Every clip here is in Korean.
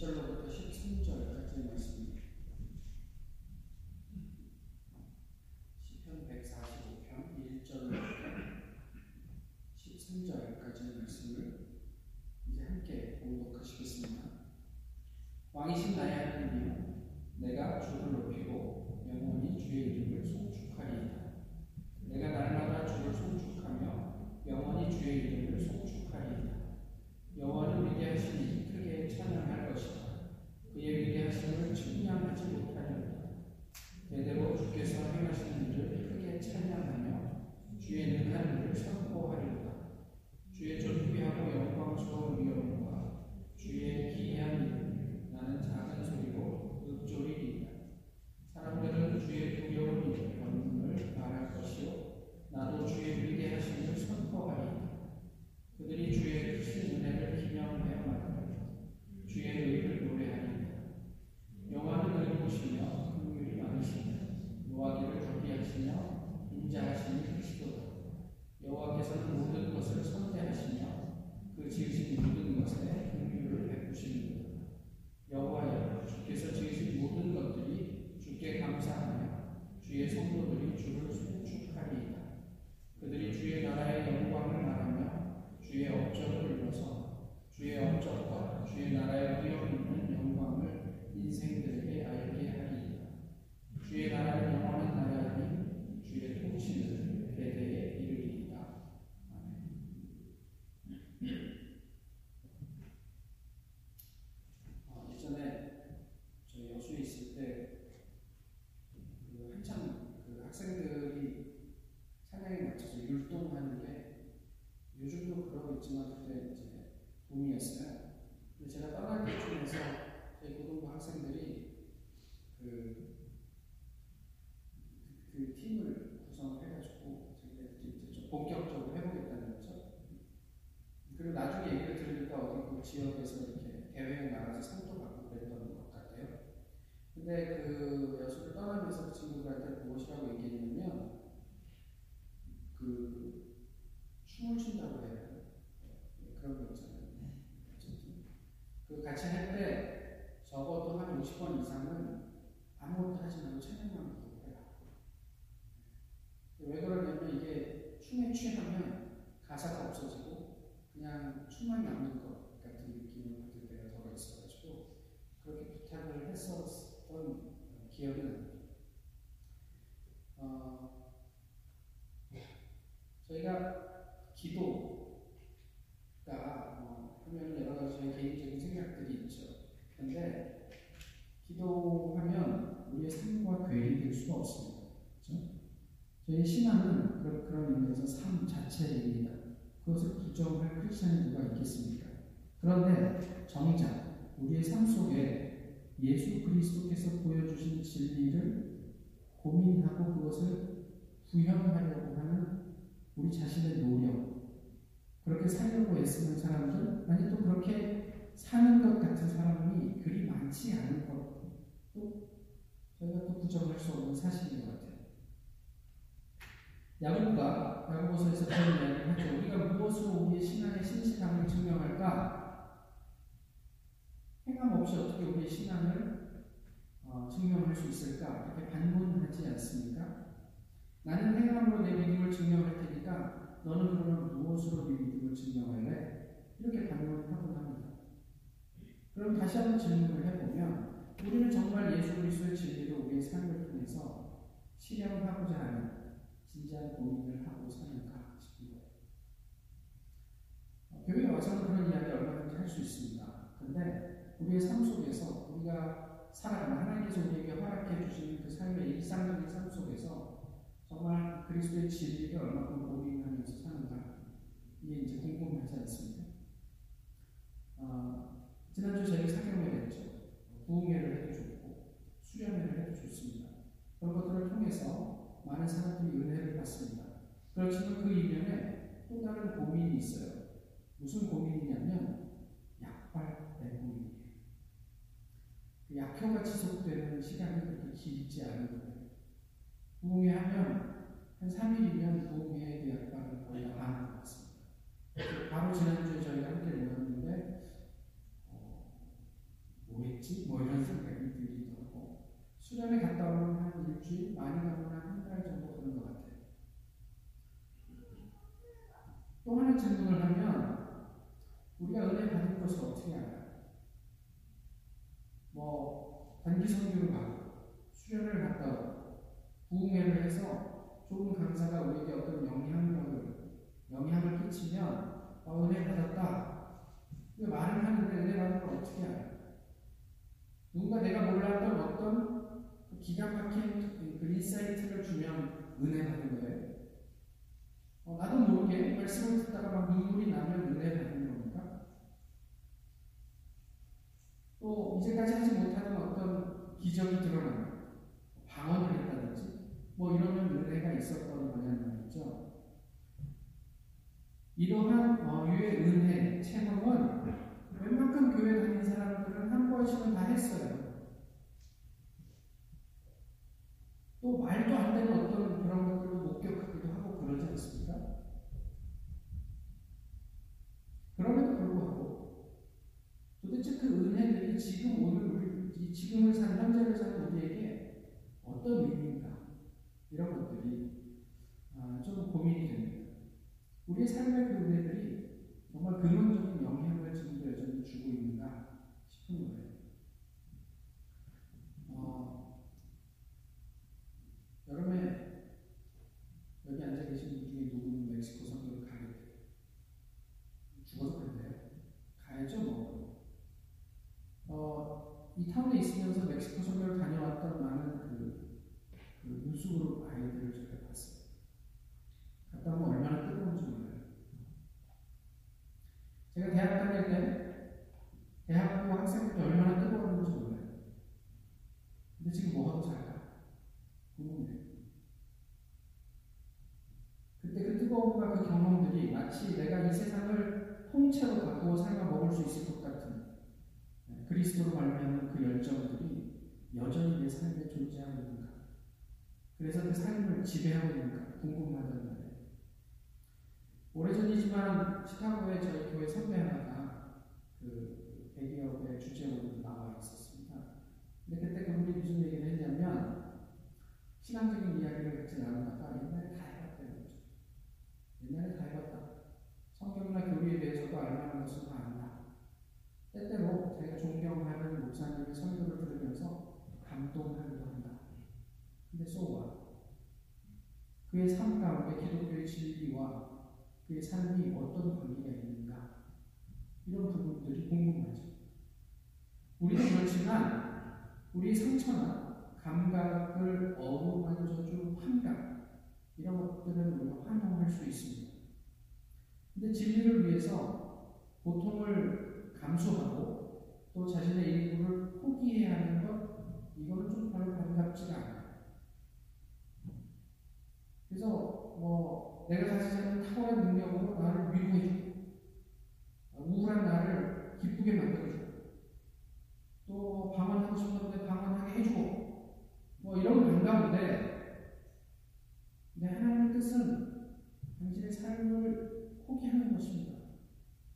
சொல்லுங்கள் 일동 하는데 요즘도 그러고 있지만 그때 이제 붐이었어요. 근데 제가 떠날 때 중에서 저희 고등부 학생들이 그 근데 지금 뭐 하고 살까? 궁금해요. 그때 그 뜨거움과 그 경험들이 마치 내가 이 세상을 통째로 바꾸어 삶아 먹을 수 있을 것 같은 네, 그리스도로 말미암은 그 열정들이 여전히 내 삶에 존재하고 있는가? 그래서 그 삶을 지배하고 있는가 궁금하단 말이에요. 오래전이지만 시카고에 저희 교회 선배 하나가 그 대기업의 있었습니다. 근데 그때 그분이 무슨 얘기를 했냐면 신앙적인 이야기를 같이 나누다가 옛날에 다 거죠. 옛날에 다 해봤다. 성경이나 교리에 대해서도 알만한 것은 다 안다. 때때로 자기가 존경하는 목사님의 설교를 들으면서 감동하기도 한다. 근데 소와 그의 삶 가운데 기독교의 진리와 그의 삶이 어떤 관계가 있는가 이런 부분들이 궁금하죠. 우리는 그렇지만 우리 상처나 감각을 어루만져 준 환각 이런 것들은 우리가 환영할 수 있습니다. 근데 진리를 위해서 고통을 감수하고 또 자신의 일부를 포기해야 하는 것 이거는 좀 별로 반갑지가 않아요. 그래서 뭐 내가 않는 탁월한 능력으로 나를 위로해주고 우울한 나를 기쁘게 만들어주고 또 방언하고 싶었는데 방언하게 해주고 뭐 이런 반가운데 내 하나님의 뜻은 당신의 삶을 포기하는 것입니다.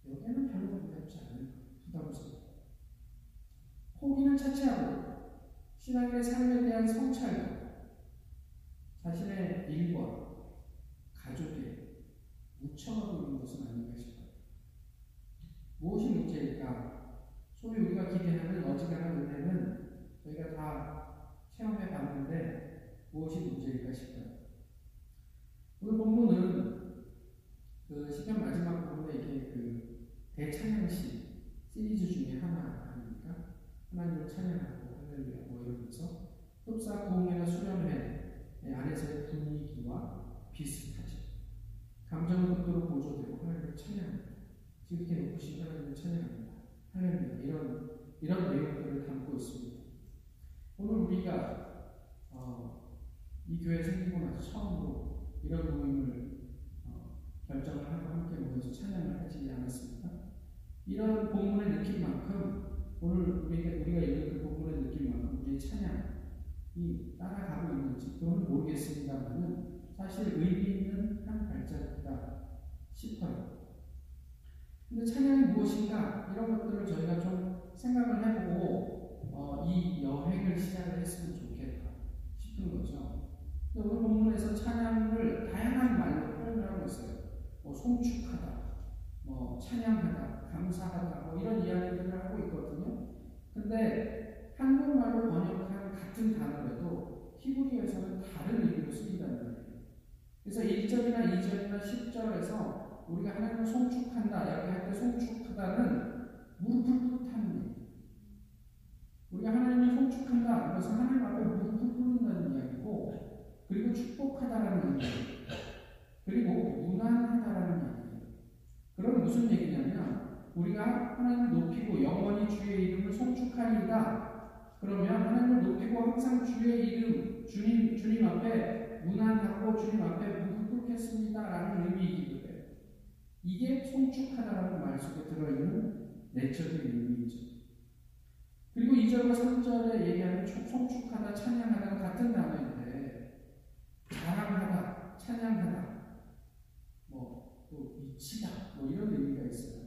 여기에는 별로 반갑지 않은 부담스러워. 포기는 차치하고 신앙의 삶에 대한 성찰과 자신의 일과 가족에 묻혀가고 있는 것은 아닌가 싶어요. 무엇이 문제일까? 소위 우리가 기대하는 어지간한 은혜는 저희가 다 체험해 봤는데 무엇이 문제일까 싶어요. 오늘 본문은 그 시편 마지막 부분에 이게 그 대찬양시 시리즈 중에 하나 아닙니까? 하나님을 찬양하고 할렐루야 뭐 이러면서 흡사 공회나 수련회 안에서의 분위기와 비슷하죠. 감정은 극도로 고조되고 하나님을 찬양합니다. 지극히 높으신 하나님을 찬양합니다. 할렐루야 이런 이런 내용들을 담고 있습니다. 오늘 우리가 어, 이 교회 생기고 나서 처음으로 이런 모임을 어, 결정을 하고 함께 모여서 찬양을 하지 않았습니까? 이런 본문의 느낌만큼 오늘 우리가 우리가 읽은 그 본문의 느낌만큼 우리의 찬양이 따라가고 있는지 그건 모르겠습니다만은 사실 의미 있는 한 발자국이다 싶어요. 근데 찬양이 무엇인가 이런 것들을 저희가 좀 생각을 해보고 어, 이 여행을 시작을 했으면 좋겠다 싶은 거죠. 오늘 본문에서 찬양을 다양한 말로 표현을 하고 있어요. 뭐 송축하다, 뭐 찬양하다, 감사하다, 뭐 이런 이야기들을 하고 있거든요. 근데 한국말로 번역한 같은 단어라도 히브리어에서는 다른 의미로 쓰인다는 거예요. 그래서 1절이나 2절이나 10절에서 우리가 하나님을 송축한다, 이야기할 때 송축하다는 무릎을 꿇다는 얘기. 우리가 하나님을 송축한다, 그래서 하나님 앞에 무릎을 꿇는다는 이야기고, 그리고 축복하다라는 의미, 그리고 무난하다라는 얘기예요. 그럼 무슨 얘기냐면, 우리가 하나님을 높이고 영원히 주의 이름을 송축하리이다. 그러면 하나님을 높이고 항상 주의 이름, 주님, 주님 앞에 무난하고 주님 앞에 무릎 꿇겠습니다라는 의미 이게 송축하다라는 말 속에 들어있는 내적인 의미이죠. 그리고 2절과 3절에 얘기하는 송축하다, 찬양하다는 같은 단어인데 자랑하다, 찬양하다, 뭐또 미치다, 뭐 이런 의미가 있어요.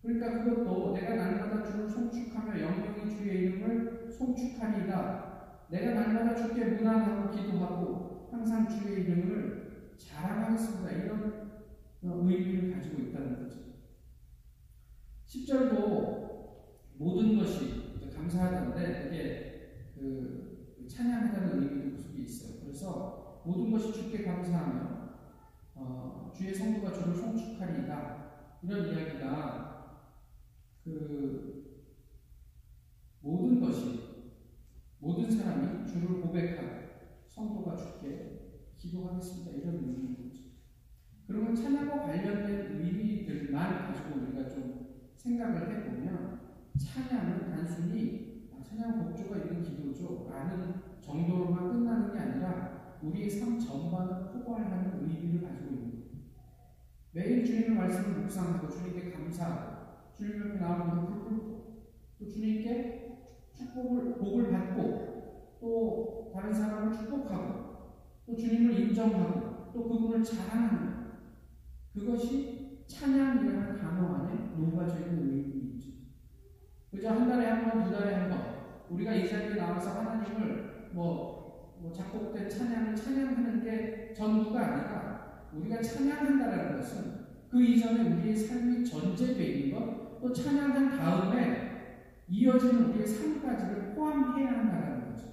그러니까 그것도 내가 날마다 주를 송축하며 영영이 주의 이름을 송축하리이다. 내가 날마다 주께 무난하고 기도하고 항상 주의 이름을 자랑하겠습니다. 이런 의미를 가지고 있다는 거죠. 10절도 모든 것이 감사하다는데 이게 그 찬양하다는 의미도 그 속에 있어요. 그래서 모든 것이 주께 감사하며 어, 주의 성도가 주를 송축하리이다. 이런 이야기가 그 모든 것이 모든 사람이 주를 고백하고 성도가 주께 기도하겠습니다. 이런 거죠. 그러면 찬양과 관련된 의미들만 가지고 우리가 좀 생각을 해보면 찬양은 단순히 찬양 곡조가 있는 기도죠 라는 정도로만 끝나는 게 아니라 우리의 삶 전반을 포괄하는 의미를 가지고 있는 거예요. 매일 주님의 말씀을 묵상하고 주님께 감사하고 주님 옆에 나오면 무릎 꿇고 또 주님께 축복을 복을 받고 또 다른 사람을 축복하고 또 주님을 인정하고 또 그분을 자랑하는 것. 그것이 찬양이라는 단어 안에 녹아져 있는 의미이죠. 그저 한 달에 한 번, 두 달에 한 번 우리가 이 자리에 나와서 하나님을 뭐, 뭐 작곡된 찬양을 찬양하는 게 전부가 아니라 우리가 찬양한다라는 것은 그 이전에 우리의 삶이 전제되어 있는 것, 또 찬양한 다음에 이어지는 우리의 삶까지를 포함해야 한다는 거죠.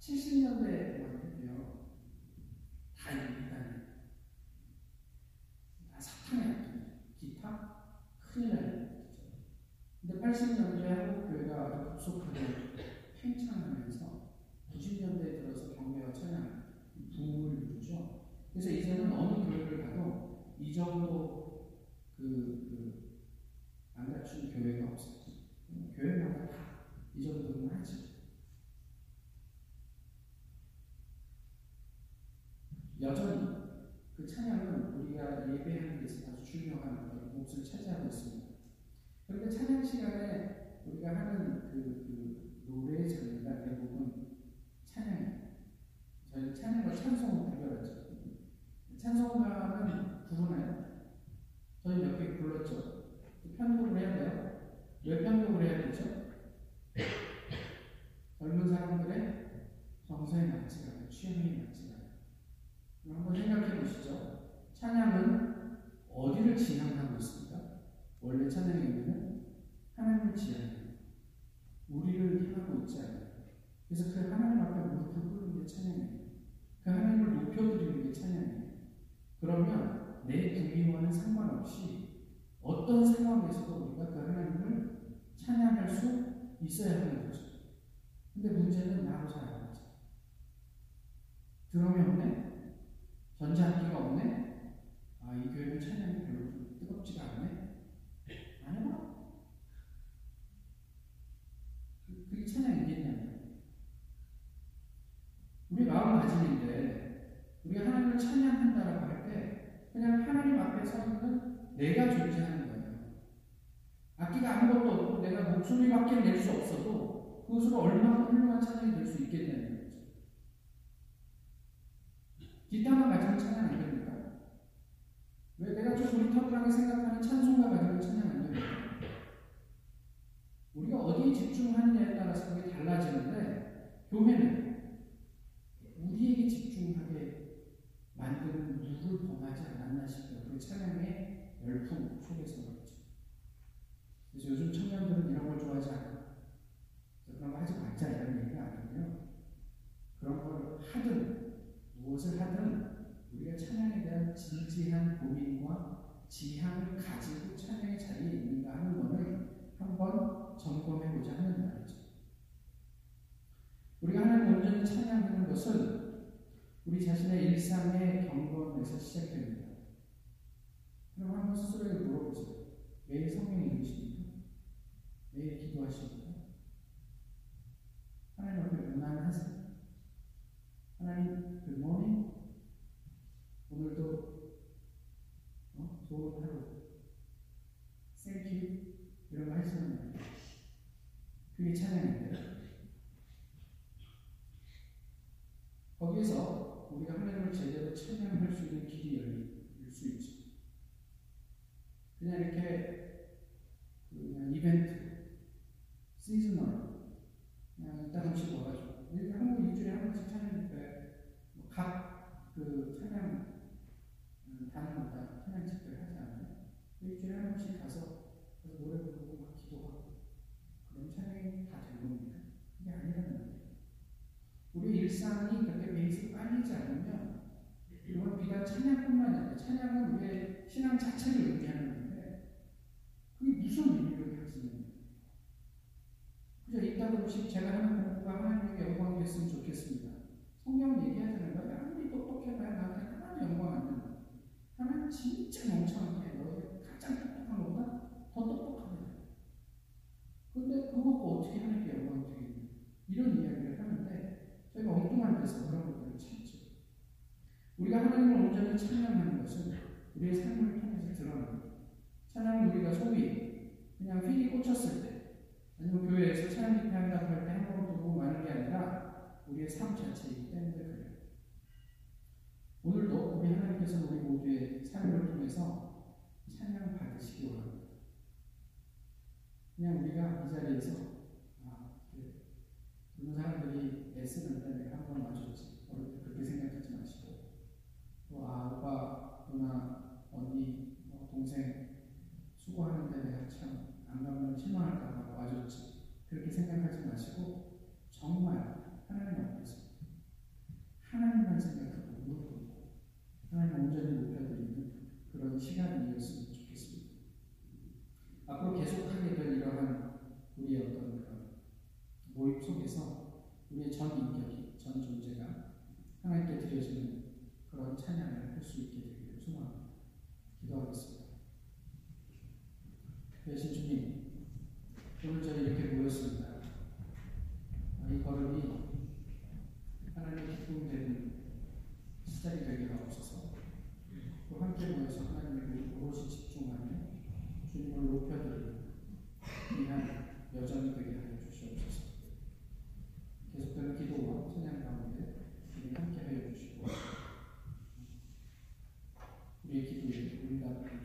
(70년대) 음악인데요 다 일단 다 사탕이 기타 큰일 나요. 근데 80년대 한국 교회가 아주 급속하게 팽창하면서 90년대에 들어서 경배와 찬양 붐을 이루죠. 그래서 이제는 어느 교회를 가도 이 정도 그, 그, 안 갖춘 교회가 없었죠. 교회마다 다 이 정도는 하지. 여전히 그 찬양은 우리가 예배하는 데 있어서 아주 중요한 몫을 차지하고 있습니다. 그런데 찬양 시간에 우리가 하는 그, 그 노래의 장르가 대부분 찬양이에요. 저희 찬양과 찬송을 구별하죠. 찬송가는 부르나요? 저희 몇 개 불렀죠. 편곡을 해야 돼요. 왜 편곡을 해야 되죠? 젊은 사람들의 정서에 맞지 않아요. 취향에 맞지 않아요. 한번 생각해 보시죠. 찬양은 어디를 지향하고 있습니까? 원래 찬양에는 하나님을 지향해요. 우리를 향하고 있지 않아요. 그래서 그 하나님 앞에 무릎을 꿇는 게 찬양이에요. 그 하나님을 높여드리는 게 찬양이에요. 그러면 내 부위와는 상관없이 어떤 상황에서도 우리가 그 하나님을 찬양할 수 있어야 하는 거죠. 근데 문제는 나로 살아가죠. 드럼이 없네? 전자악기가 없네? 아, 이 교회는 찬양이 별로 뜨겁지가 않네? 안 해봐. 그, 그게 찬양이겠냐면. 우리 마음가짐인데, 우리가 하나님을 찬양한다라고 그냥 하나님 앞에 서 있는 내가 존재하는 거예요. 악기가 아무것도 없고 내가 목소리밖에 낼 수 없어도 그것으로 얼마나 훌륭한 찬양이 될 수 있겠냐는 거죠. 기타만 가지고 찬양 안 됩니까? 왜 내가 좀 우리터블하게 생각하는 찬송가 가지고 찬양 안 됩니까? 우리가 어디에 집중하느냐에 따라서 그게 달라지는데 교회는 우리에게 집중하게 만드는 누굴 범하지 않았나 싶어요. 그 찬양의 열풍 속에서 그렇죠. 그래서 요즘 청년들은 이런 걸 좋아하지 않아요. 그런 거 하지 말자 이런 얘기가 아니고요. 그런 걸 하든 무엇을 하든 우리가 찬양에 대한 진지한 고민과 지향을 가지고 찬양의 자리에 있는가 하는 것을 한번 점검해 보자 하는 말이죠. 우리가 하나님 온전히 찬양하는 것은 우리 자신의 일상의 경험에서 시작됩니다. 그럼 한번 스스로에게 물어보세요. 매일 성경 읽으십니까? 매일 기도하십니까? 하나님 앞에 문안하세요? 하나님, good morning. 오늘도 어? 좋은 하루. thank you. 이런 거 하시는 거예요. 그게 찬양인데요. 거기에서 우리가 하나님을 제대로 찬양할 수 있는 길이 있죠. 그냥 이렇게 그냥 이벤트, 시즈널, 그냥 이따금씩 와가지고 이렇게 한국 일주일에 한 번씩 찬양인데 뭐 각그 찬양 음, 단마다 집회를 하지 않아요? 일주일에 한 번씩 가서 그래서 노래 부르고 막 기도하고 그럼 찬양이 다 된 겁니다. 그게 아니라는 거예요. 우리 일상이 그렇게 베이스가 깔리지 않으면 이건 비단 찬양뿐만 아니라 찬양은 우리의 신앙 자체를 의미하는 건데 그게 무슨 의미를 가지는 이따금씩 제가 하는 공부가 하나님에게 영광이 됐으면 좋겠습니다. 성경은 얘기하잖아요. 아무리 똑똑해봐야 나한테 하나도 영광 안 된다. 하나님 진짜 멍청하게 너희 가장 똑똑한 것보다 더 똑똑하게 근데 그거 어떻게 하나님께 영광이 되겠냐. 이런 이야기를 하는데 저희가 엉뚱한 데서 그런 것들을 찾죠. 우리가 하나님을 온전히 찬양하는 것은 우리의 삶을 통해서 드러나는 찬양은 우리가 소위 그냥 휘이 꽂혔을 때 아니면 교회에서 찬양 집회한다고 할 때 한번 두고 마는 게 아니라 우리의 삶 자체이기 때문에 그래요. 오늘도 우리 하나님께서 우리 모두의 삶을 통해서 찬양 받으시기 원합니다. 그냥 우리가 이 자리에서 아, 그래. 그런 사람들이 애쓰는데 내가 한번 때 그렇게 생각하지 마시고 또 아, 오빠, 누나, 언니, 뭐 동생 수고하는데 내가 참안 가면 실망할까봐 와줬지. 그렇게 생각하지 마시고 정말 하나님 앞에서 하나님만 생각하고 꿇고 하나님 온전히 높여드리는 그런 시간이었으면 좋겠습니다. 앞으로 계속하게 될 이러한 우리의 어떤 그런 모임 속에서 우리의 전 인격이, 전 존재가 하나님께 드려지는 그런 찬양을 할 수 있게 되기를 소망합니다. 기도하겠습니다. 대신 주님, 저희 이렇게 모였습니다. 이 걸음이 하나님의 기쁨 되는 시작이 되게 하옵소서. 또 함께 모여서 하나님을 오롯이 집중하며 주님을 높여드리는 귀한 여정이 되게 하여 주시옵소서. 계속되는 기도와 찬양 가운데 우리 함께 하여 주시고 우리의 기도에 응답해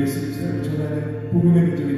예수 그리스도를 전하는 복음의 문제를